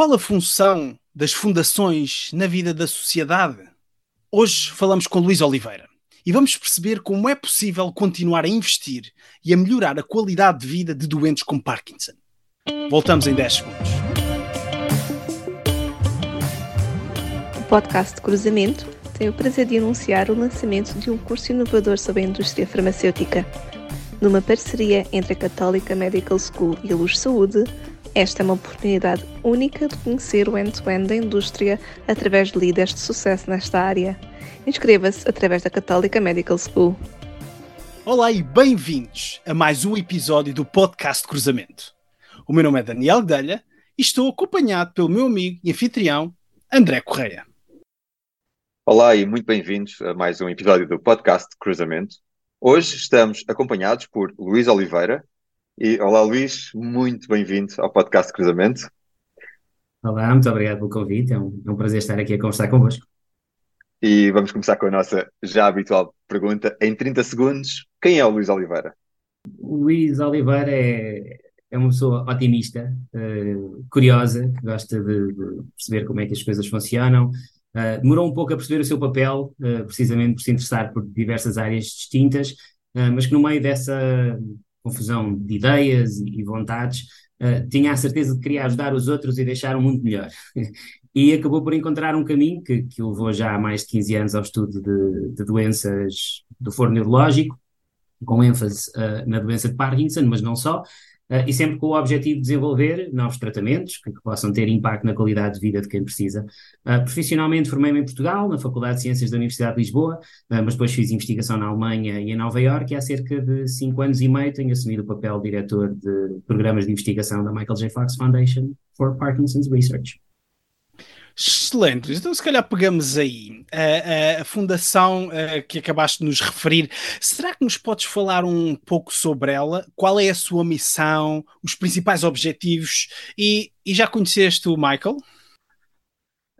qual a função das fundações na vida da sociedade? Hoje falamos com Luís Oliveira e vamos perceber como é possível continuar a investir e a melhorar a qualidade de vida de doentes com Parkinson. Voltamos em 10 segundos. O podcast de Cruzamento tem o prazer de anunciar o lançamento de um curso inovador sobre a indústria farmacêutica. Numa parceria entre a Católica Medical School e a Luz Saúde, esta é uma oportunidade única de conhecer o end-to-end da indústria através de líderes de sucesso nesta área. Inscreva-se através da Católica Medical School. Olá e bem-vindos a mais um episódio do podcast Cruzamento. O meu nome é Daniel Guedelha e estou acompanhado pelo meu amigo e anfitrião André Correia. Olá e muito bem-vindos a mais um episódio do podcast Cruzamento. Hoje estamos acompanhados por Luís Oliveira, e olá, Luís, muito bem-vindo ao podcast Cruzamento. Olá, muito obrigado pelo convite. É um, é um prazer estar aqui a conversar convosco. E vamos começar com a nossa já habitual pergunta. Em 30 segundos, quem é o Luís Oliveira? O Luís Oliveira é, é uma pessoa otimista, uh, curiosa, que gosta de, de, perceber como é que as coisas funcionam. Uh, demorou um pouco a perceber o seu papel, uh, precisamente por se interessar por diversas áreas distintas, mas que no meio dessa confusão de ideias e, vontades, uh, tinha a certeza de que queria ajudar os outros e deixar o mundo melhor. e acabou por encontrar um caminho que, que o levou já há mais de 15 anos ao estudo de, de doenças do foro neurológico, com ênfase uh, na doença de Parkinson, mas não só, Uh, e sempre com o objetivo de desenvolver novos tratamentos que, que, possam ter impacto na qualidade de vida de quem precisa. Uh, profissionalmente formei-me em Portugal, na Faculdade de Ciências da Universidade de Lisboa, uh, mas depois fiz investigação na Alemanha e em Nova Iorque e há cerca de cinco anos e meio tenho assumido o papel de diretor de programas de investigação da Michael J. Fox Foundation for Parkinson's Research. Excelente. Então, se calhar pegamos aí a, a, fundação a, que acabaste de nos referir. Será que nos podes falar um pouco sobre ela? Qual é a sua missão, os principais objetivos? E, e já conheceste o Michael?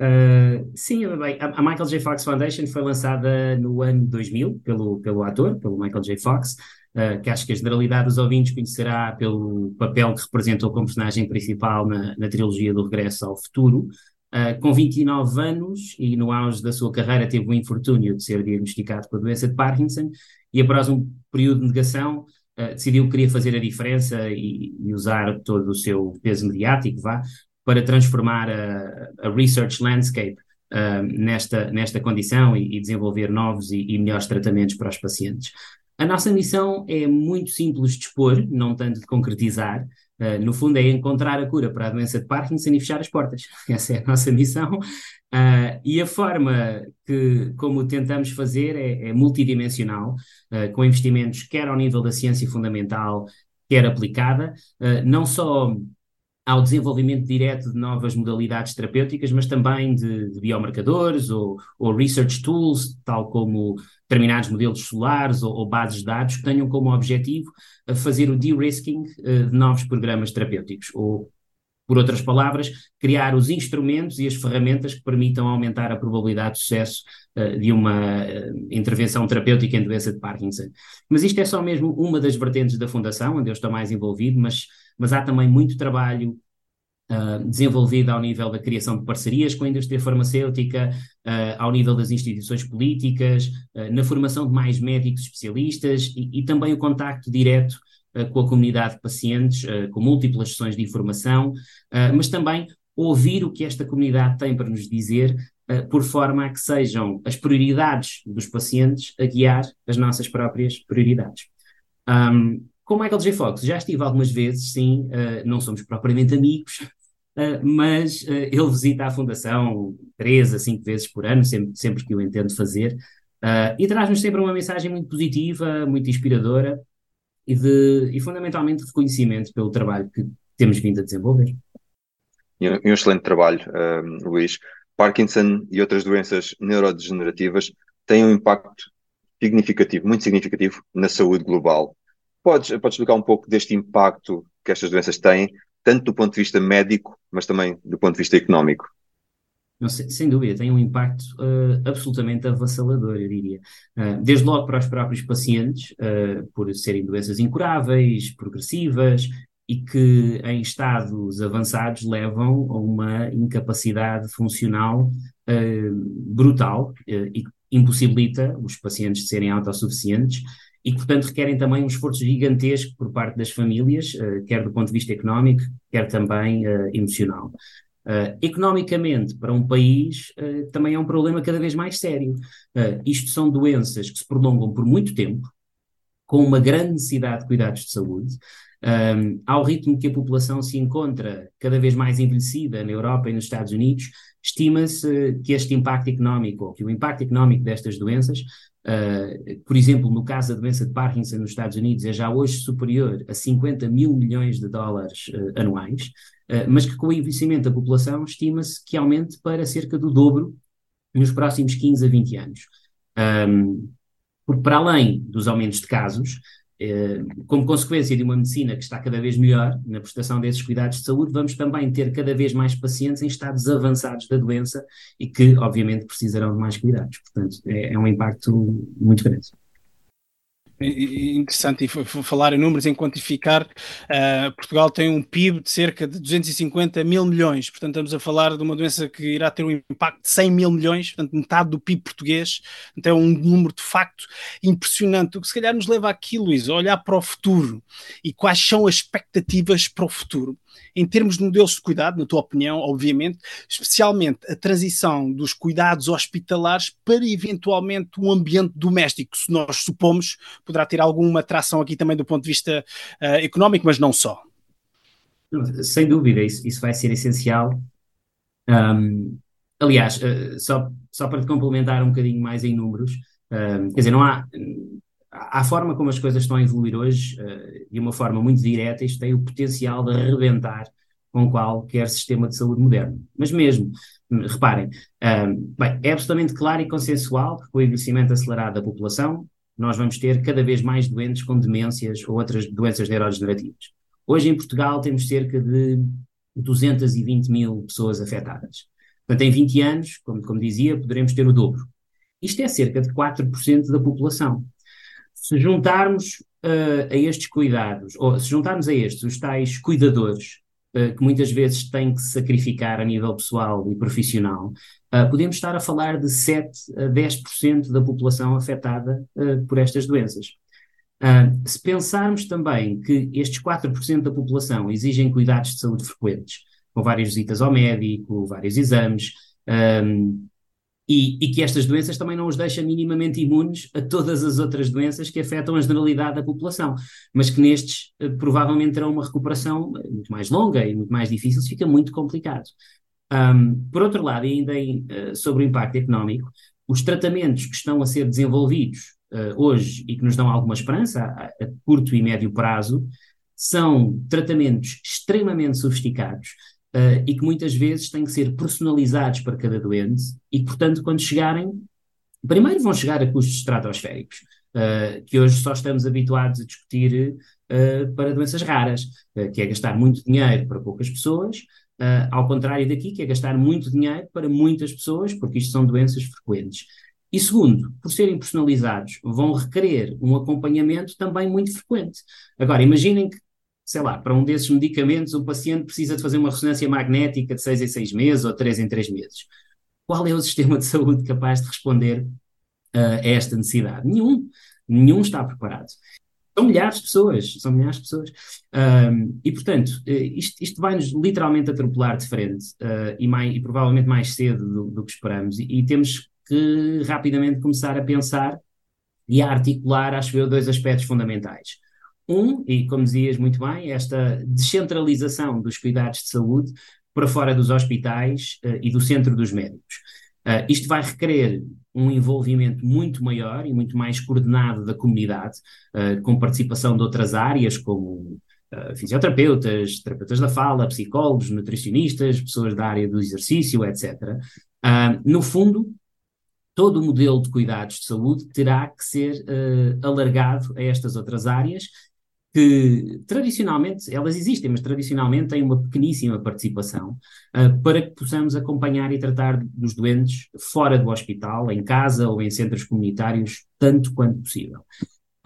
Uh, sim, bem, a, Michael J. Fox Foundation foi lançada no ano 2000 pelo, pelo ator, pelo Michael J. Fox, uh, que acho que a generalidade dos ouvintes conhecerá pelo papel que representou como personagem principal na, na trilogia do Regresso ao Futuro. Uh, com 29 anos e no auge da sua carreira teve o infortúnio de ser diagnosticado com a doença de Parkinson e após um período de negação uh, decidiu que queria fazer a diferença e, e, usar todo o seu peso mediático vá, para transformar a, a research landscape uh, nesta, nesta condição e, e desenvolver novos e, e melhores tratamentos para os pacientes. A nossa missão é muito simples de expor, não tanto de concretizar, Uh, no fundo, é encontrar a cura para a doença de Parkinson e fechar as portas. Essa é a nossa missão. Uh, e a forma que, como tentamos fazer, é, é multidimensional, uh, com investimentos quer ao nível da ciência fundamental, quer aplicada, não só ao desenvolvimento direto de novas modalidades terapêuticas, mas também de, de biomarcadores ou, ou, research tools, tal como determinados modelos solares ou, ou bases de dados, que tenham como objetivo fazer o de-risking uh, de novos programas terapêuticos, ou, por outras palavras, criar os instrumentos e as ferramentas que permitam aumentar a probabilidade de sucesso uh, de uma uh, intervenção terapêutica em doença de Parkinson. Mas isto é só mesmo uma das vertentes da Fundação, onde eu estou mais envolvido, mas mas há também muito trabalho Uh, desenvolvido ao nível da criação de parcerias com a indústria farmacêutica, uh, ao nível das instituições políticas, uh, na formação de mais médicos especialistas e, e também o contacto direto com a comunidade de pacientes, com múltiplas sessões de informação, mas também ouvir o que esta comunidade tem para nos dizer, por forma a que sejam as prioridades dos pacientes a guiar as nossas próprias prioridades. Um, com Michael J. Fox já estive algumas vezes, sim, uh, não somos propriamente amigos, uh, mas uh, ele visita a Fundação três a cinco vezes por ano, sempre, sempre que o entendo fazer, e traz-nos sempre uma mensagem muito positiva, muito inspiradora e, de, e fundamentalmente reconhecimento pelo trabalho que temos vindo a desenvolver. E um, excelente trabalho, Luís. Parkinson e outras doenças neurodegenerativas têm um impacto significativo, muito significativo, na saúde global. Podes, podes explicar um pouco deste impacto que estas doenças têm, tanto do ponto de vista médico, mas também do ponto de vista económico? Sem dúvida, tem um impacto uh, absolutamente avassalador, eu diria. Uh, desde logo para os próprios pacientes, uh, por serem doenças incuráveis, progressivas e que em estados avançados levam a uma incapacidade funcional brutal e impossibilita os pacientes de serem autossuficientes e que, portanto, requerem também um esforço gigantesco por parte das famílias, quer do ponto de vista económico, quer também emocional. Uh, economicamente, para um país, uh, também é um problema cada vez mais sério. Uh, isto são doenças que se prolongam por muito tempo, com uma grande necessidade de cuidados de saúde. Um, ao ritmo que a população se encontra cada vez mais envelhecida na Europa e nos Estados Unidos, estima-se que este impacto económico, ou que o impacto económico destas doenças, uh, por exemplo, no caso da doença de Parkinson nos Estados Unidos, é já hoje superior a 50 mil milhões de dólares uh, anuais, uh, mas que com o envelhecimento da população estima-se que aumente para cerca do dobro nos próximos 15 a 20 anos. Um, porque para além dos aumentos de casos, como consequência de uma medicina que está cada vez melhor na prestação desses cuidados de saúde, vamos também ter cada vez mais pacientes em estados avançados da doença e que, obviamente, precisarão de mais cuidados. Portanto, é, é um impacto muito grande interessante e falar em números, em quantificar. Uh, Portugal tem um PIB de cerca de 250 mil milhões, portanto, estamos a falar de uma doença que irá ter um impacto de 100 mil milhões, portanto, metade do PIB português. Então, é um número de facto impressionante. O que se calhar nos leva aqui, Luís, a olhar para o futuro e quais são as expectativas para o futuro em termos de modelos de cuidado, na tua opinião, obviamente, especialmente a transição dos cuidados hospitalares para eventualmente um ambiente doméstico, se nós supomos, poderá ter alguma atração aqui também do ponto de vista uh, económico, mas não só. Sem dúvida, isso, isso vai ser essencial. Um, aliás, uh, só, só para te complementar um bocadinho mais em números, um, quer dizer, não há à forma como as coisas estão a evoluir hoje, uh, de uma forma muito direta, isto tem o potencial de arrebentar com qualquer sistema de saúde moderno. Mas mesmo, reparem, uh, bem, é absolutamente claro e consensual que com o envelhecimento acelerado da população, nós vamos ter cada vez mais doentes com demências ou outras doenças neurodegenerativas. Hoje em Portugal temos cerca de 220 mil pessoas afetadas. Portanto, em 20 anos, como, como dizia, poderemos ter o dobro. Isto é cerca de 4% da população. Se juntarmos uh, a estes cuidados, ou se juntarmos a estes os tais cuidadores, uh, que muitas vezes têm que se sacrificar a nível pessoal e profissional, uh, podemos estar a falar de 7 a 10% da população afetada por estas doenças. se pensarmos também que estes 4% da população exigem cuidados de saúde frequentes, com várias visitas ao médico, vários exames, e, e, que estas doenças também não os deixam minimamente imunes a todas as outras doenças que afetam a generalidade da população, mas que nestes eh, provavelmente terão uma recuperação muito mais longa e muito mais difícil, fica muito complicado. Um, por outro lado, ainda em, uh, sobre o impacto económico, os tratamentos que estão a ser desenvolvidos uh, hoje e que nos dão alguma esperança a, a curto e médio prazo são tratamentos extremamente sofisticados uh, e que muitas vezes têm que ser personalizados para cada doente e que, portanto, quando chegarem, primeiro vão chegar a custos estratosféricos, uh, que hoje só estamos habituados a discutir uh, para doenças raras, que é gastar muito dinheiro para poucas pessoas, ao contrário daqui, que é gastar muito dinheiro para muitas pessoas, porque isto são doenças frequentes. E segundo, por serem personalizados, vão requerer um acompanhamento também muito frequente. Agora, imaginem que sei lá, para um desses medicamentos, o paciente precisa de fazer uma ressonância magnética de seis em seis meses ou três em três meses. Qual é o sistema de saúde capaz de responder uh, a esta necessidade? Nenhum. Nenhum está preparado. São milhares de pessoas, são milhares de pessoas. E, portanto, eh, isto, isto vai-nos literalmente atropelar de frente uh, e, mais, e, provavelmente mais cedo do, do que esperamos. E, e, temos que rapidamente começar a pensar e a articular, acho eu, dois aspectos fundamentais. Um, e como dizias muito bem, esta descentralização dos cuidados de saúde para fora dos hospitais uh, e do centro dos médicos. Uh, isto vai requerer um envolvimento muito maior e muito mais coordenado da comunidade, uh, com participação de outras áreas, como fisioterapeutas, terapeutas da fala, psicólogos, nutricionistas, pessoas da área do exercício, etc. no fundo, todo o modelo de cuidados de saúde terá que ser alargado a estas outras áreas que tradicionalmente, elas existem, mas tradicionalmente têm uma pequeníssima participação uh, para que possamos acompanhar e tratar dos doentes fora do hospital, em casa ou em centros comunitários, tanto quanto possível.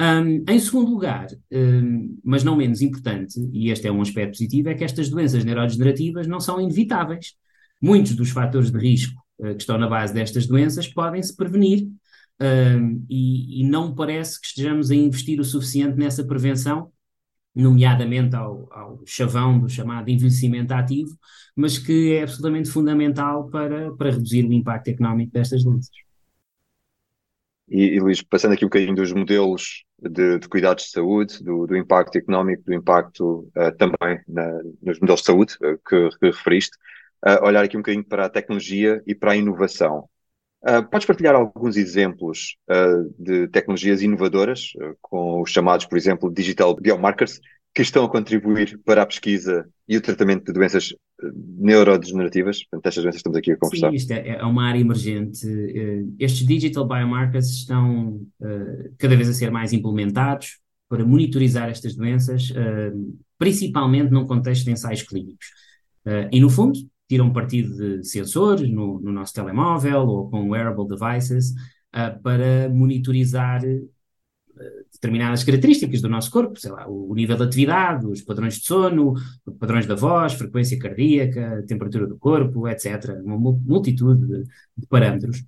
Um, em segundo lugar, um, mas não menos importante, e este é um aspecto positivo, é que estas doenças neurodegenerativas não são inevitáveis. Muitos dos fatores de risco uh, que estão na base destas doenças podem-se prevenir um, e, e, não parece que estejamos a investir o suficiente nessa prevenção, nomeadamente ao, ao chavão do chamado envelhecimento ativo, mas que é absolutamente fundamental para, para reduzir o impacto económico destas doenças. E, e Luís, passando aqui um bocadinho dos modelos de, de cuidados de saúde, do, do, impacto económico, do impacto uh, também na, nos modelos de saúde uh, que, que, referiste, uh, olhar aqui um bocadinho para a tecnologia e para a inovação. Podes partilhar alguns exemplos de tecnologias inovadoras, com os chamados, por exemplo, digital biomarkers, que estão a contribuir para a pesquisa e o tratamento de doenças neurodegenerativas. Portanto, estas doenças estamos aqui a conversar. Sim, isto é, é uma área emergente. Estes digital biomarkers estão uh, cada vez a ser mais implementados para monitorizar estas doenças, uh, principalmente num contexto de ensaios clínicos. Uh, e, no fundo, tiram partido de sensores no, no nosso telemóvel ou com wearable devices para monitorizar determinadas características do nosso corpo, sei lá, o nível de atividade, os padrões de sono, padrões da voz, frequência cardíaca, temperatura do corpo, etc. Uma multitude de, de parâmetros.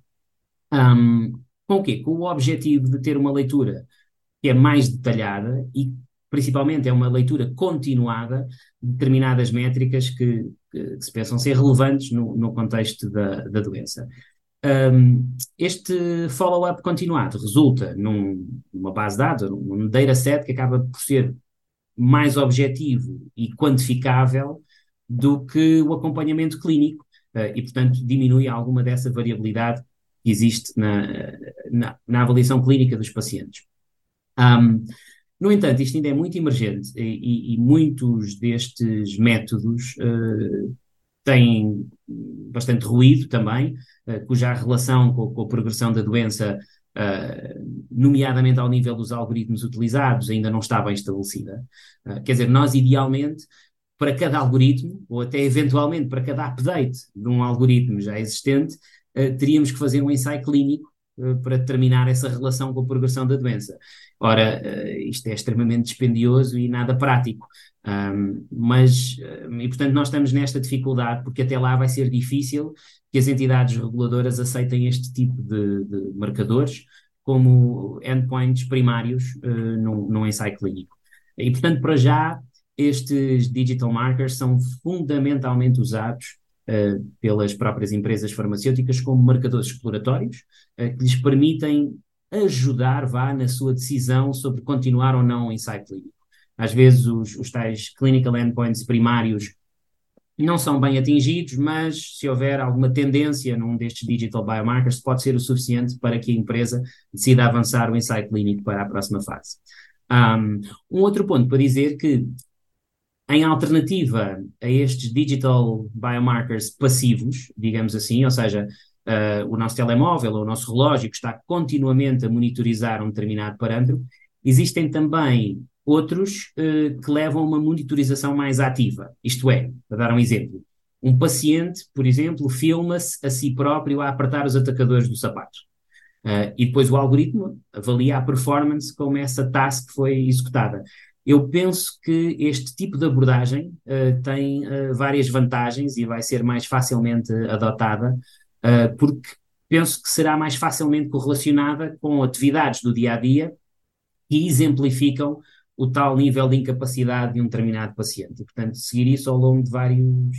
Um, com o quê? Com o objetivo de ter uma leitura que é mais detalhada e principalmente é uma leitura continuada de determinadas métricas que, que, se pensam ser relevantes no, no contexto da, da doença. Um, este follow-up continuado resulta num, numa base de dados, num dataset que acaba por ser mais objetivo e quantificável do que o acompanhamento clínico uh, e, portanto, diminui alguma dessa variabilidade que existe na, na, na avaliação clínica dos pacientes. Um, no entanto, isto ainda é muito emergente e, e muitos destes métodos uh, têm bastante ruído também, uh, cuja relação com, com, a progressão da doença, uh, nomeadamente ao nível dos algoritmos utilizados, ainda não está bem estabelecida. Quer dizer, nós idealmente, para cada algoritmo, ou até eventualmente para cada update de um algoritmo já existente, teríamos que fazer um ensaio clínico para determinar essa relação com a progressão da doença. Ora, isto é extremamente dispendioso e nada prático. Um, mas, e portanto, nós estamos nesta dificuldade, porque até lá vai ser difícil que as entidades reguladoras aceitem este tipo de, de marcadores como endpoints primários uh, num, num ensaio clínico. E, portanto, para já, estes digital markers são fundamentalmente usados uh, pelas próprias empresas farmacêuticas como marcadores exploratórios, uh, que lhes permitem ajudar, vá, na sua decisão sobre continuar ou não o ensaio clínico. Às vezes os, os tais clinical endpoints primários não são bem atingidos, mas se houver alguma tendência num destes digital biomarkers, pode ser o suficiente para que a empresa decida avançar o ensaio clínico para a próxima fase. Um, um outro ponto para dizer que, em alternativa a estes digital biomarkers passivos, digamos assim, ou seja, uh, o nosso telemóvel ou o nosso relógio que está continuamente a monitorizar um determinado parâmetro, existem também outros uh, que levam a uma monitorização mais ativa. Isto é, para dar um exemplo, um paciente, por exemplo, filma-se a si próprio a apertar os atacadores do sapato. Uh, e depois o algoritmo avalia a performance como essa task foi executada. Eu penso que este tipo de abordagem uh, tem várias vantagens e vai ser mais facilmente adotada, porque penso que será mais facilmente correlacionada com atividades do dia a dia que exemplificam o tal nível de incapacidade de um determinado paciente. E, portanto, seguir isso ao longo de vários,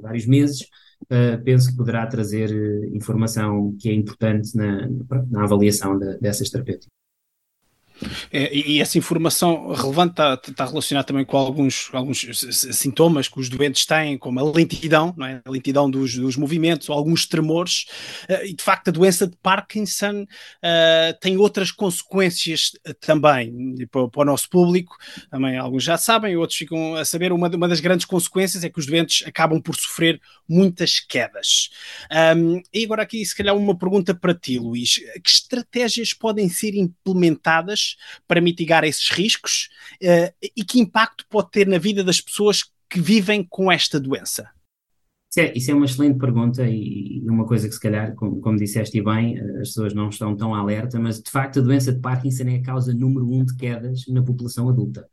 vários meses, uh, penso que poderá trazer uh, informação que é importante na, na avaliação de, dessas terapêuticas. É, e essa informação relevante está, está relacionada também com alguns, alguns sintomas que os doentes têm, como a lentidão, não é? a lentidão dos, dos movimentos, alguns tremores, uh, e de facto a doença de Parkinson uh, tem outras consequências eh, também para, para, o nosso público, também alguns já sabem, outros ficam a saber, uma, uma das grandes consequências é que os doentes acabam por sofrer muitas quedas. Um, e agora aqui se calhar uma pergunta para ti, Luís, que estratégias podem ser implementadas para mitigar esses riscos uh, e que impacto pode ter na vida das pessoas que vivem com esta doença? Isso é, isso é uma excelente pergunta e, uma coisa que se calhar, como, como, disseste bem, as pessoas não estão tão alerta, mas de facto a doença de Parkinson é a causa número um de quedas na população adulta.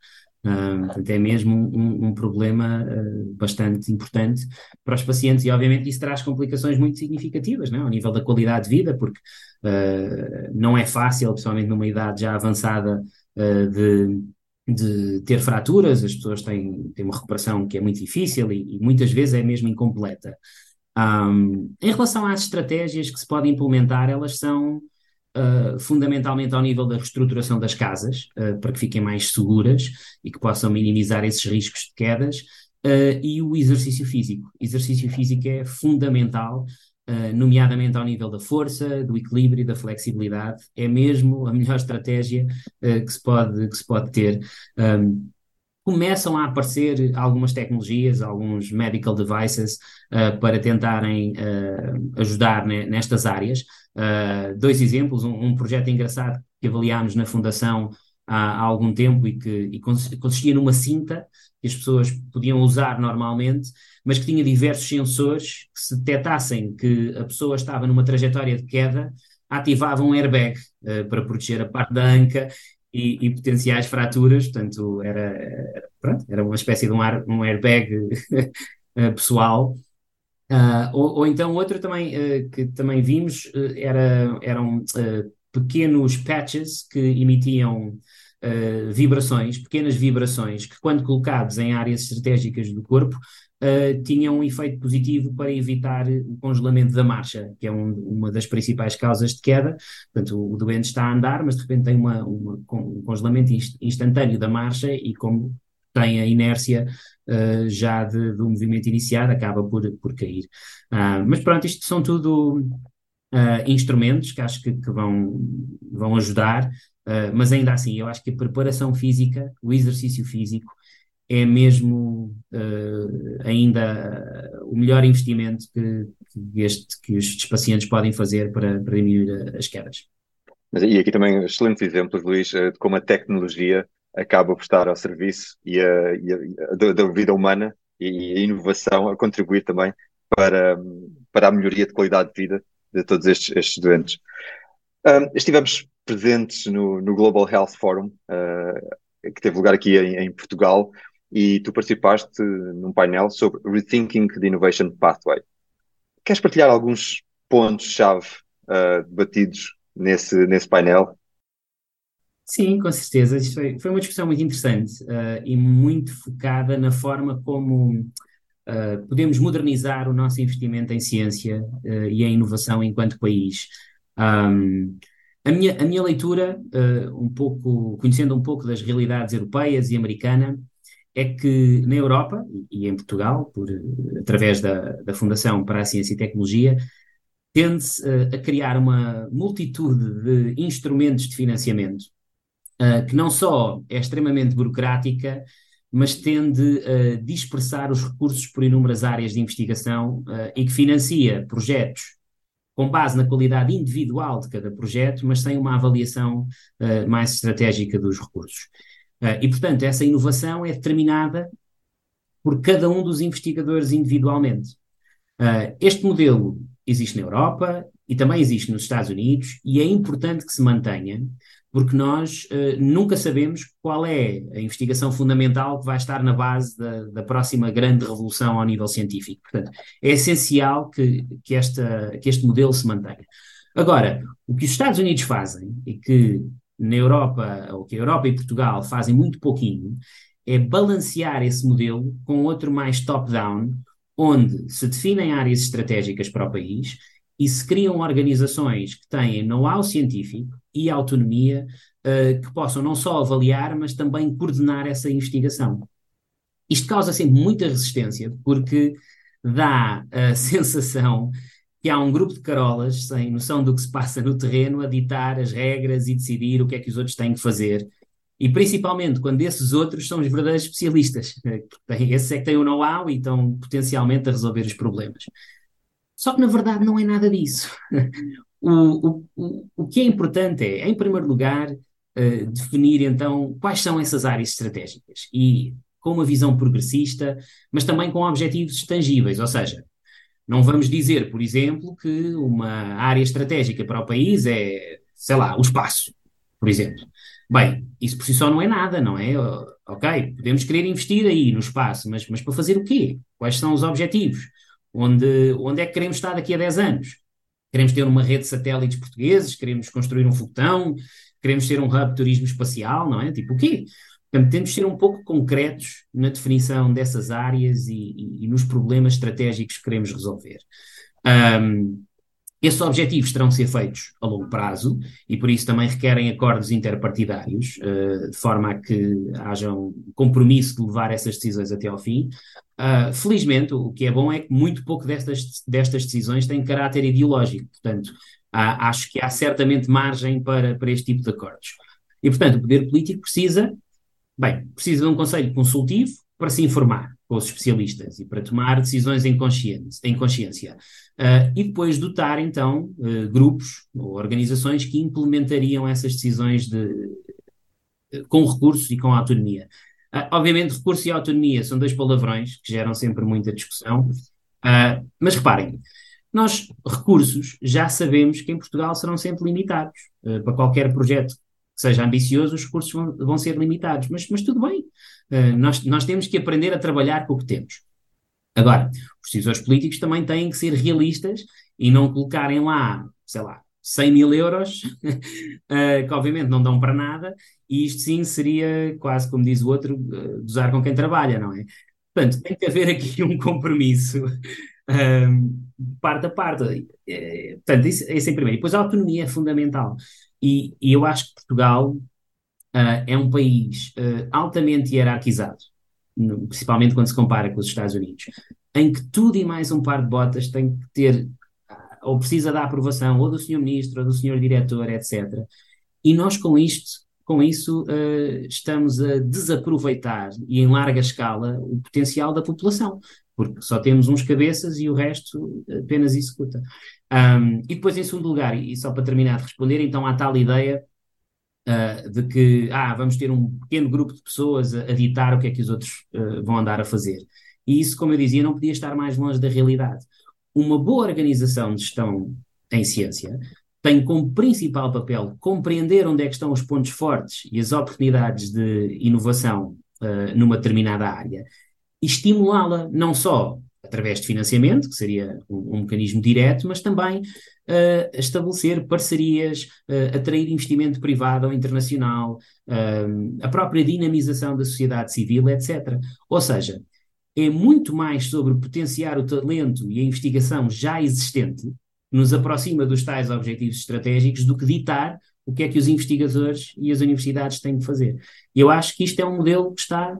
Uh, portanto, é mesmo um, um problema uh, bastante importante para os pacientes e, obviamente, isso traz complicações muito significativas, né, ao nível da qualidade de vida, porque não é fácil, principalmente numa idade já avançada, de, de, ter fraturas, as pessoas têm, têm uma recuperação que é muito difícil e, e muitas vezes é mesmo incompleta. Um, em relação às estratégias que se podem implementar, elas são uh, fundamentalmente ao nível da reestruturação das casas, uh, para que fiquem mais seguras e que possam minimizar esses riscos de quedas, uh, e o exercício físico. Exercício físico é fundamental, nomeadamente ao nível da força, do equilíbrio e da flexibilidade. É mesmo a melhor estratégia que, se pode, que se pode ter. Um, começam a aparecer algumas tecnologias, alguns medical devices uh, para tentarem uh, ajudar ne, nestas áreas. Uh, dois exemplos, um, um, projeto engraçado que avaliámos na Fundação há, há algum tempo e que e consistia numa cinta que as pessoas podiam usar normalmente, mas que tinha diversos sensores que se detectassem que a pessoa estava numa trajetória de queda, ativavam um airbag para proteger a parte da anca e, e potenciais fraturas, portanto era, pronto, era uma espécie de um, ar, um airbag eh, pessoal. Uh, ou, ou, então outro também uh, que também vimos uh, era, eram pequenos patches que emitiam vibrações, pequenas vibrações que quando colocados em áreas estratégicas do corpo uh, tinham um efeito positivo para evitar o congelamento da marcha, que é um, uma das principais causas de queda. Portanto, o, o, doente está a andar, mas de repente tem uma, uma, um congelamento instantâneo da marcha e como tem a inércia uh, já de, do movimento iniciado, acaba por, por cair. Uh, mas pronto, isto são tudo uh, instrumentos que acho que, que vão, vão ajudar, mas ainda assim, eu acho que a preparação física, o exercício físico, é mesmo uh, ainda o melhor investimento que, que, este, que estes pacientes podem fazer para, para diminuir as quedas. E aqui também excelentes exemplos, Luís, de como a tecnologia acaba por estar ao serviço e a, e a, da, da, vida humana e a inovação a contribuir também para, para a melhoria de qualidade de vida de todos estes, estes doentes. Um, estivemos presentes no, no, Global Health Forum, uh, que teve lugar aqui em, em Portugal, e tu participaste num painel sobre Rethinking the Innovation Pathway. Queres partilhar alguns pontos-chave uh, debatidos nesse, nesse painel? Sim, com certeza. Foi, foi uma discussão muito interessante uh, e muito focada na forma como uh, podemos modernizar o nosso investimento em ciência uh, e em inovação enquanto país. Um, a minha, a minha leitura, um pouco, conhecendo um pouco das realidades europeias e americana, é que na Europa e em Portugal, por, através da, da Fundação para a Ciência e Tecnologia, tende-se uh, a criar uma multitude de instrumentos de financiamento uh, que não só é extremamente burocrática, mas tende a dispersar os recursos por inúmeras áreas de investigação uh, e que financia projetos com base na qualidade individual de cada projeto, mas sem uma avaliação mais estratégica dos recursos. Uh, e, portanto, essa inovação é determinada por cada um dos investigadores individualmente. Este modelo existe na Europa e também existe nos Estados Unidos e é importante que se mantenha, porque nós uh, nunca sabemos qual é a investigação fundamental que vai estar na base da, da, próxima grande revolução ao nível científico. Portanto, é essencial que, que, esta, que este modelo se mantenha. Agora, o que os Estados Unidos fazem e que na Europa, ou que a Europa e Portugal fazem muito pouquinho, é balancear esse modelo com outro mais top-down, onde se definem áreas estratégicas para o país e se criam organizações que têm know-how científico e autonomia uh, que possam não só avaliar, mas também coordenar essa investigação. Isto causa sempre muita resistência, porque dá a sensação que há um grupo de carolas sem noção do que se passa no terreno a ditar as regras e decidir o que é que os outros têm que fazer. E principalmente quando esses outros são os verdadeiros especialistas. Esses é que têm o know-how e estão potencialmente a resolver os problemas. Só que na verdade não é nada disso. O, o, o que é importante é, em primeiro lugar, uh, definir então quais são essas áreas estratégicas e com uma visão progressista, mas também com objetivos tangíveis, ou seja, Não vamos dizer, por exemplo, que uma área estratégica para o país é, sei lá, o espaço, por exemplo. Bem, isso por si só não é nada, não é? Ok, podemos querer investir aí no espaço, mas, mas para fazer o quê? Quais são os objetivos? Onde, onde é que queremos estar daqui a 10 anos? Queremos ter uma rede de satélites portugueses? Queremos construir um foguetão? Queremos ter um hub de turismo espacial, não é? Tipo, o quê? Portanto, temos de ser um pouco concretos na definição dessas áreas e, e, e nos problemas estratégicos que queremos resolver. Um, esses objetivos terão que ser feitos a longo prazo e por isso também requerem acordos interpartidários, uh, de forma a que haja um compromisso de levar essas decisões até ao fim. Uh, felizmente, o que é bom é que muito pouco destas, destas decisões têm caráter ideológico, portanto, acho que há certamente margem para, para este tipo de acordos. E, portanto, o poder político precisa, bem, precisa de um conselho consultivo para se informar com os especialistas e para tomar decisões em consciência. Em consciência. Uh, e depois dotar, então, uh, grupos ou organizações que implementariam essas decisões de, com recursos e com autonomia. Uh, obviamente, recurso e autonomia são dois palavrões que geram sempre muita discussão, mas reparem, nós, recursos, já sabemos que em Portugal serão sempre limitados. para qualquer projeto que seja ambicioso, os recursos vão, vão ser limitados, mas, mas tudo bem. nós, nós temos que aprender a trabalhar com o que temos. Agora, os decisores políticos também têm que ser realistas e não colocarem lá, sei lá, 100 mil euros, uh, que obviamente não dão para nada, e isto sim seria quase, como diz o outro, usar com quem trabalha, não é? Portanto, tem que haver aqui um compromisso um, parte a parte. É, portanto, isso, isso em primeiro. E depois a autonomia é fundamental. E, e eu acho que Portugal uh, é um país uh, altamente hierarquizado principalmente quando se compara com os Estados Unidos, em que tudo e mais um par de botas tem que ter, ou precisa da aprovação, ou do senhor ministro, ou do senhor diretor, etc. E nós com isto, com isso, uh, estamos a desaproveitar e em larga escala o potencial da população, porque só temos uns cabeças e o resto apenas executa. Um, e depois, em segundo lugar, e só para terminar de responder, então há tal ideia uh, de que ah, vamos ter um pequeno grupo de pessoas a, a ditar o que é que os outros uh, vão andar a fazer. E isso, como eu dizia, não podia estar mais longe da realidade. Uma boa organização de gestão em ciência tem como principal papel compreender onde é que estão os pontos fortes e as oportunidades de inovação uh, numa determinada área e estimulá-la não só através de financiamento, que seria um, um mecanismo direto, mas também uh, estabelecer parcerias, uh, atrair investimento privado ou internacional, uh, a própria dinamização da sociedade civil, etc. Ou seja, é muito mais sobre potenciar o talento e a investigação já existente, que nos aproxima dos tais objetivos estratégicos, do que ditar o que é que os investigadores e as universidades têm de fazer. E eu acho que isto é um modelo que está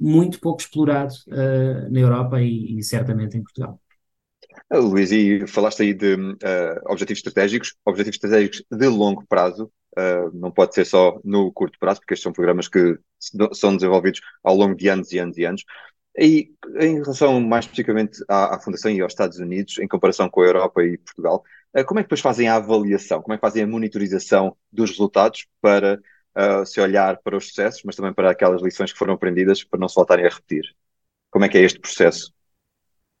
muito pouco explorado uh, na Europa e, e, certamente em Portugal. Uh, Luís, e falaste aí de uh, objetivos estratégicos, objetivos estratégicos de longo prazo, não pode ser só no curto prazo, porque estes são programas que são desenvolvidos ao longo de anos e anos e anos. E em relação mais especificamente à, à Fundação e aos Estados Unidos, em comparação com a Europa e Portugal, como é que depois fazem a avaliação, como é que fazem a monitorização dos resultados para uh, se olhar para os sucessos, mas também para aquelas lições que foram aprendidas para não se voltarem a repetir. Como é que é este processo?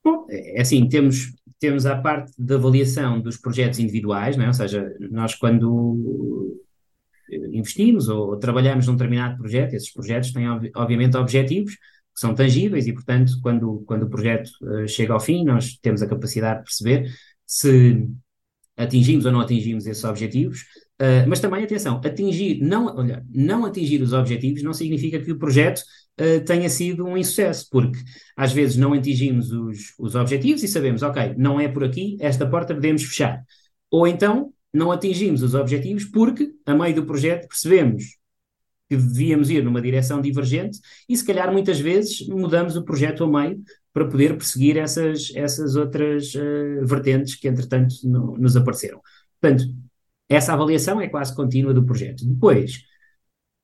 Bom, é, é assim, temos, temos a parte da avaliação dos projetos individuais, não é? ou seja, nós quando investimos ou trabalhamos num determinado projeto, esses projetos têm obviamente objetivos que são tangíveis e, portanto, quando, quando o projeto uh, chega ao fim, nós temos a capacidade de perceber se atingimos ou não atingimos esses objetivos, uh, mas também, atenção, atingir, não, olha, não atingir os objetivos não significa que o projeto uh, tenha sido um insucesso, porque às vezes não atingimos os, os objetivos e sabemos, ok, não é por aqui, esta porta podemos fechar. Ou então, não atingimos os objetivos porque, a meio do projeto, percebemos que devíamos ir numa direção divergente e, se calhar, muitas vezes mudamos o projeto a meio para poder perseguir essas, essas outras uh, vertentes que, entretanto, no, nos apareceram. Portanto, essa avaliação é quase contínua do projeto. Depois,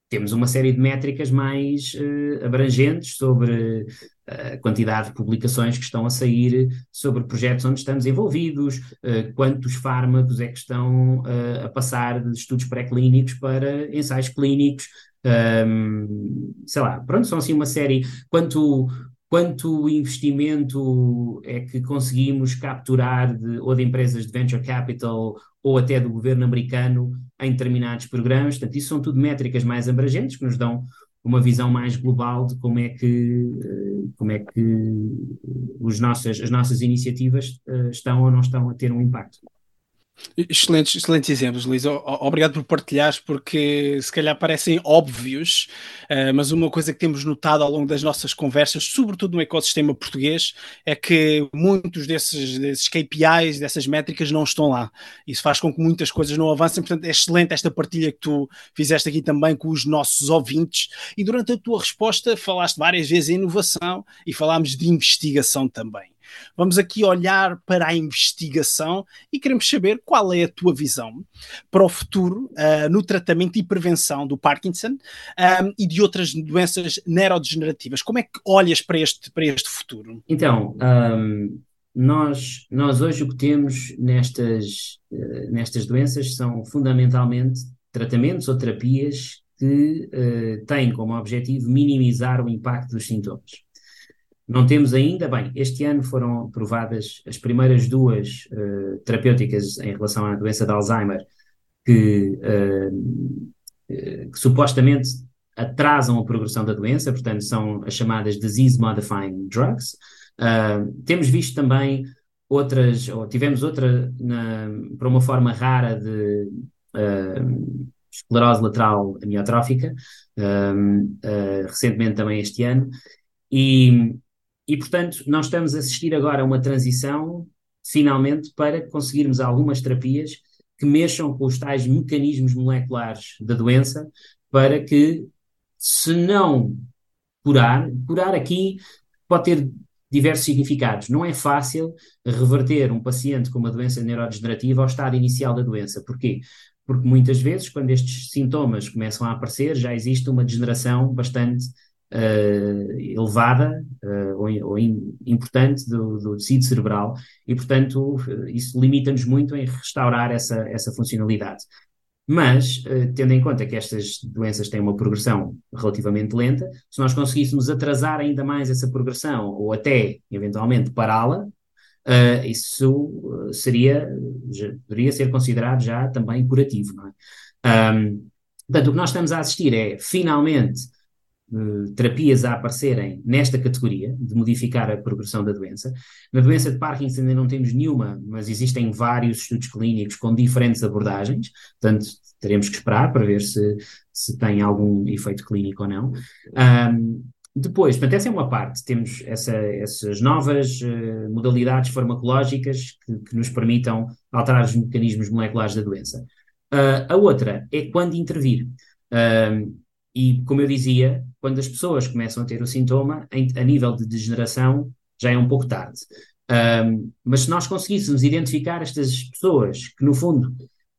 temos uma série de métricas mais uh, abrangentes sobre a quantidade de publicações que estão a sair, sobre projetos onde estamos envolvidos, uh, quantos fármacos é que estão uh, a passar de estudos pré-clínicos para ensaios clínicos, sei lá, pronto, são assim uma série, quanto quanto investimento é que conseguimos capturar de, ou de empresas de venture capital ou até do governo americano em determinados programas. Portanto, isso são tudo métricas mais abrangentes que nos dão uma visão mais global de como é que, eh, como é que os nossas, as nossas iniciativas eh, estão ou não estão a ter um impacto. Excelentes, excelentes exemplos, Luís. Obrigado por partilhares, porque se calhar parecem óbvios, uh, mas uma coisa que temos notado ao longo das nossas conversas, sobretudo no ecossistema português, é que muitos desses, desses KPIs, dessas métricas, não estão lá. Isso faz com que muitas coisas não avancem. Portanto, é excelente esta partilha que tu fizeste aqui também com os nossos ouvintes. E durante a tua resposta, falaste várias vezes em inovação e falámos de investigação também. Vamos aqui olhar para a investigação e queremos saber qual é a tua visão para o futuro uh, no tratamento e prevenção do Parkinson um, ah, e de outras doenças neurodegenerativas. Como é que olhas para este, para este futuro? Então, um, nós, nós hoje o que temos nestas, uh, nestas doenças são fundamentalmente tratamentos ou terapias que uh, têm como objetivo minimizar o impacto dos sintomas. Não temos ainda, bem, este ano foram aprovadas as primeiras duas uh, terapêuticas em relação à doença de Alzheimer, que, uh, que, supostamente atrasam a progressão da doença, portanto, são as chamadas Disease Modifying Drugs. Uh, temos visto também outras, ou tivemos outra na, para uma forma rara de esclerose lateral amiotrófica, recentemente também este ano, e e, portanto, nós estamos a assistir agora a uma transição, finalmente, para conseguirmos algumas terapias que mexam com os tais mecanismos moleculares da doença, para que, se não curar, curar aqui pode ter diversos significados. Não é fácil reverter um paciente com uma doença neurodegenerativa ao estado inicial da doença. Porquê? Porque muitas vezes, quando estes sintomas começam a aparecer, já existe uma degeneração bastante uh, elevada uh, ou, ou importante do, do, tecido cerebral e, portanto, isso limita-nos muito em restaurar essa, essa funcionalidade. Mas, tendo em conta que estas doenças têm uma progressão relativamente lenta, se nós conseguíssemos atrasar ainda mais essa progressão ou até, eventualmente, pará-la, uh, isso seria, já, poderia ser considerado já também curativo, não é? Um, portanto, o que nós estamos a assistir é, finalmente, uh, terapias a aparecerem nesta categoria, de modificar a progressão da doença. Na doença de Parkinson ainda não temos nenhuma, mas existem vários estudos clínicos com diferentes abordagens, portanto, teremos que esperar para ver se, se tem algum efeito clínico ou não. Um, depois, portanto, essa é uma parte, temos essa, essas novas uh, modalidades farmacológicas que, que, nos permitam alterar os mecanismos moleculares da doença. Uh, a outra é quando intervir. Uh, e, como eu dizia, quando as pessoas começam a ter o sintoma, em, a nível de degeneração, já é um pouco tarde. Um, mas se nós conseguíssemos identificar estas pessoas que, no fundo,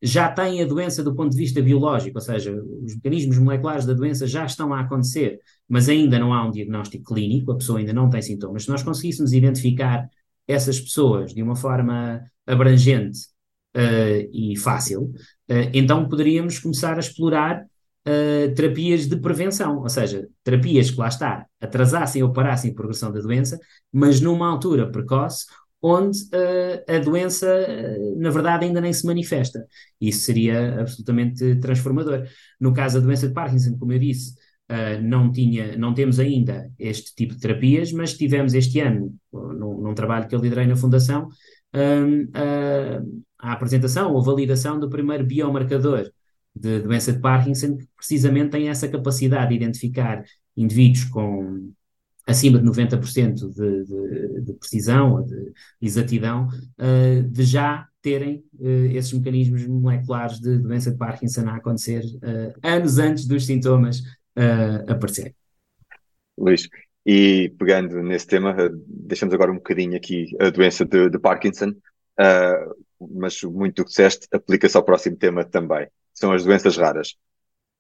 já têm a doença do ponto de vista biológico, ou seja, os mecanismos moleculares da doença já estão a acontecer, mas ainda não há um diagnóstico clínico, a pessoa ainda não tem sintomas. Se nós conseguíssemos identificar essas pessoas de uma forma abrangente uh, e fácil, uh, então poderíamos começar a explorar uh, terapias de prevenção, ou seja, terapias que lá está, atrasassem ou parassem a progressão da doença, mas numa altura precoce, onde uh, a doença, uh, na verdade, ainda nem se manifesta. Isso seria absolutamente transformador. No caso da doença de Parkinson, como eu disse, uh, não, tinha, não temos ainda este tipo de terapias, mas tivemos este ano, num, num trabalho que eu liderei na Fundação, um, a apresentação ou validação do primeiro biomarcador de doença de Parkinson, que precisamente tem essa capacidade de identificar indivíduos com acima de 90% de, de, de precisão de exatidão, uh, de já terem uh, esses mecanismos moleculares de doença de Parkinson a acontecer uh, anos antes dos sintomas aparecerem. Luís, e pegando nesse tema, deixamos agora um bocadinho aqui a doença de, de Parkinson, mas muito do que disseste aplica-se ao próximo tema também são as doenças raras.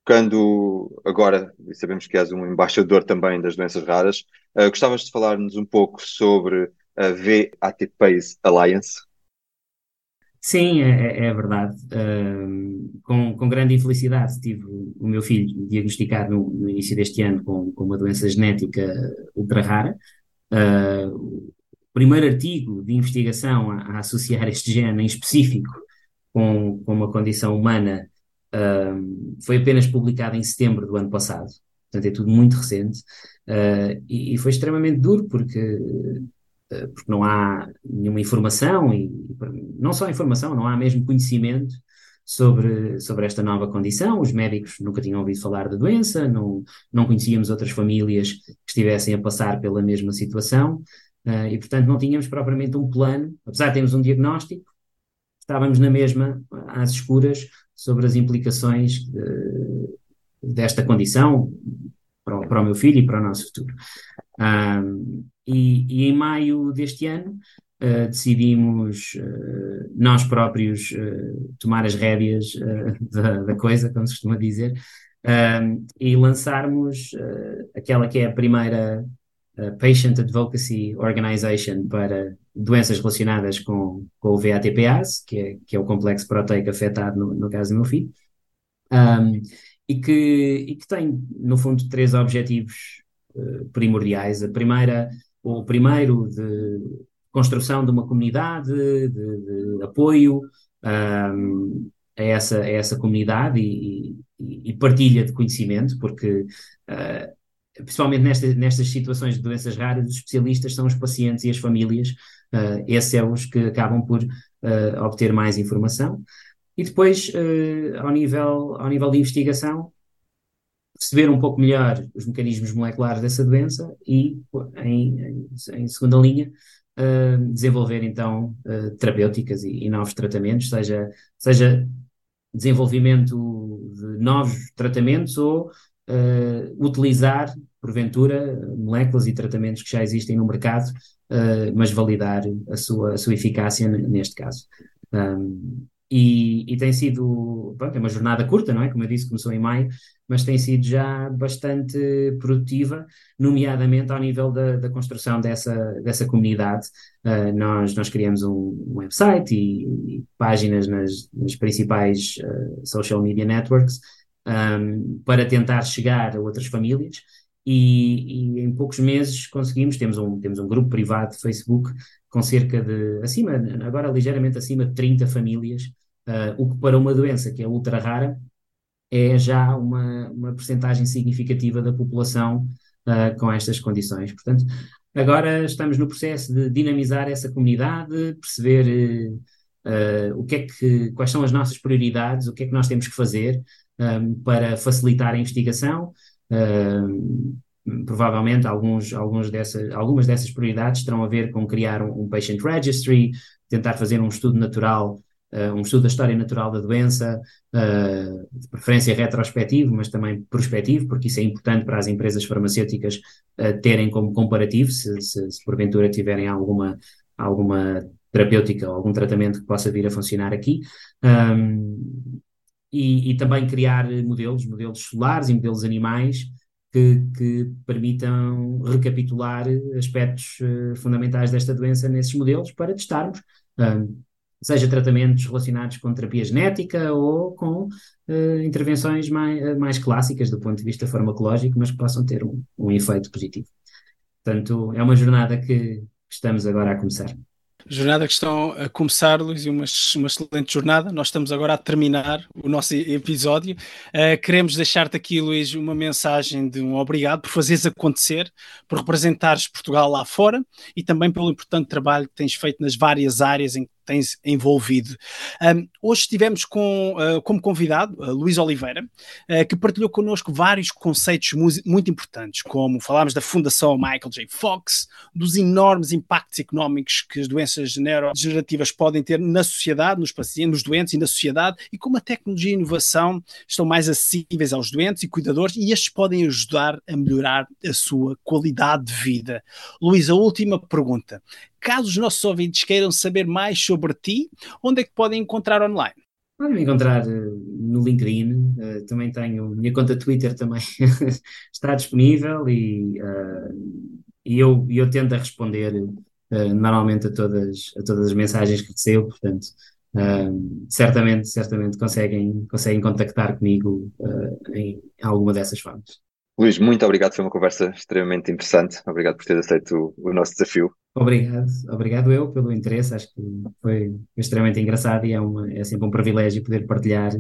Quando agora sabemos que és um embaixador também das doenças raras, uh, gostavas de falar-nos um pouco sobre a VATPACE Alliance? Sim, é, é, é verdade. Uh, com, com grande infelicidade tive o meu filho diagnosticado no, no início deste ano com, com uma doença genética ultra rara, Uh, o primeiro artigo de investigação a, a, associar este gene em específico com, com uma condição humana uh, foi apenas publicado em setembro do ano passado, portanto é tudo muito recente, uh, e, e, foi extremamente duro porque, porque não há nenhuma informação, e não só informação, não há mesmo conhecimento sobre, sobre esta nova condição. Os médicos nunca tinham ouvido falar da doença, não, não conhecíamos outras famílias que estivessem a passar pela mesma situação. Uh, e, portanto, não tínhamos propriamente um plano, apesar de termos um diagnóstico, estávamos na mesma, às escuras, sobre as implicações uh, desta condição para o, para o, meu filho e para o nosso futuro. Uh, e, e, em maio deste ano, uh, decidimos uh, nós próprios uh, tomar as rédeas da, da, coisa, como se costuma dizer, e lançarmos aquela que é a primeira Patient Advocacy Organization para doenças relacionadas com, com o VATPase, que é, que é o complexo proteico afetado no, no caso do meu filho, um, e, que, e que tem, no fundo, três objetivos primordiais. A primeira, o primeiro de construção de uma comunidade, de, de apoio um, a, essa, a essa comunidade e, e, e partilha de conhecimento, porque uh, principalmente nesta, nestas situações de doenças raras, os especialistas são os pacientes e as famílias, uh, esses são os que acabam por uh, obter mais informação. E depois, uh, ao, nível, ao nível de investigação, perceber um pouco melhor os mecanismos moleculares dessa doença e, em, em, segunda linha, desenvolver então terapêuticas e, e, novos tratamentos, seja, seja desenvolvimento de novos tratamentos ou utilizar, porventura, moléculas e tratamentos que já existem no mercado, mas validar a sua, a sua eficácia neste caso. Um, e, e, tem sido, é uma jornada curta, não é? Como eu disse, começou em maio, mas tem sido já bastante produtiva, nomeadamente ao nível da, da construção dessa, dessa comunidade. Uh, nós, nós criamos um, um website e, e, páginas nas, nas principais uh, social media networks um, para tentar chegar a outras famílias. E, e, em poucos meses conseguimos, temos um, temos um grupo privado de Facebook com cerca de, acima, agora ligeiramente acima de 30 famílias Uh, o que para uma doença que é ultra rara é já uma, uma percentagem significativa da população uh, com estas condições. Portanto, agora estamos no processo de dinamizar essa comunidade, perceber uh, o que é que, quais são as nossas prioridades, o que é que nós temos que fazer um, para facilitar a investigação. Provavelmente alguns, alguns dessas, algumas dessas prioridades terão a ver com criar um, um patient registry, tentar fazer um estudo natural uh, um estudo da história natural da doença, uh, de preferência retrospectivo, mas também prospectivo, porque isso é importante para as empresas farmacêuticas uh, terem como comparativo, se, se, se, porventura tiverem alguma, alguma terapêutica ou algum tratamento que possa vir a funcionar aqui. Um, e, e, também criar modelos, modelos solares e modelos animais que, que permitam recapitular aspectos uh, fundamentais desta doença nesses modelos para testarmos um, seja tratamentos relacionados com terapia genética ou com uh, intervenções mais, mais clássicas do ponto de vista farmacológico, mas que possam ter um, um efeito positivo. Portanto, é uma jornada que estamos agora a começar. Jornada que estão a começar, Luís, e uma, uma excelente jornada. Nós estamos agora a terminar o nosso episódio. Uh, queremos deixar-te aqui, Luís, uma mensagem de um obrigado por fazeres acontecer, por representares Portugal lá fora e também pelo importante trabalho que tens feito nas várias áreas em tens envolvido. Um, hoje estivemos com, uh, como convidado uh, Luís Oliveira, uh, que partilhou connosco vários conceitos muito importantes, como falámos da Fundação Michael J. Fox, dos enormes impactos económicos que as doenças neurodegenerativas podem ter na sociedade, nos pacientes, nos doentes e na sociedade, e como a tecnologia e a inovação estão mais acessíveis aos doentes e cuidadores, e estes podem ajudar a melhorar a sua qualidade de vida. Luís, a última pergunta. Caso os nossos ouvintes queiram saber mais sobre ti, onde é que podem encontrar online? Podem me encontrar uh, no LinkedIn, uh, também tenho, minha conta Twitter também está disponível e, uh, e eu, eu tento responder normalmente a todas, a todas as mensagens que recebo, portanto, certamente, certamente conseguem, conseguem contactar comigo em alguma dessas formas. Luís, muito obrigado, foi uma conversa extremamente interessante. Obrigado por ter aceito o, o nosso desafio. Obrigado, obrigado eu pelo interesse, acho que foi extremamente engraçado e é, uma, é sempre um privilégio poder partilhar,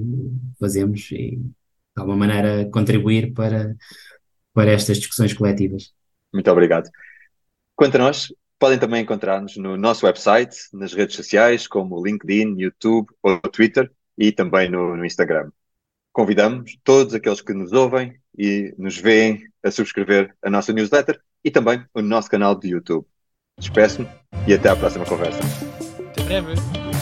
fazemos e de alguma maneira contribuir para, para estas discussões coletivas. Muito obrigado. Quanto a nós, podem também encontrar-nos no nosso website, nas redes sociais, como LinkedIn, YouTube ou Twitter e também no, no Instagram. Convidamos todos aqueles que nos ouvem e nos veem a subscrever a nossa newsletter e também o nosso canal de YouTube. Despeço-me e até à próxima conversa. Até breve.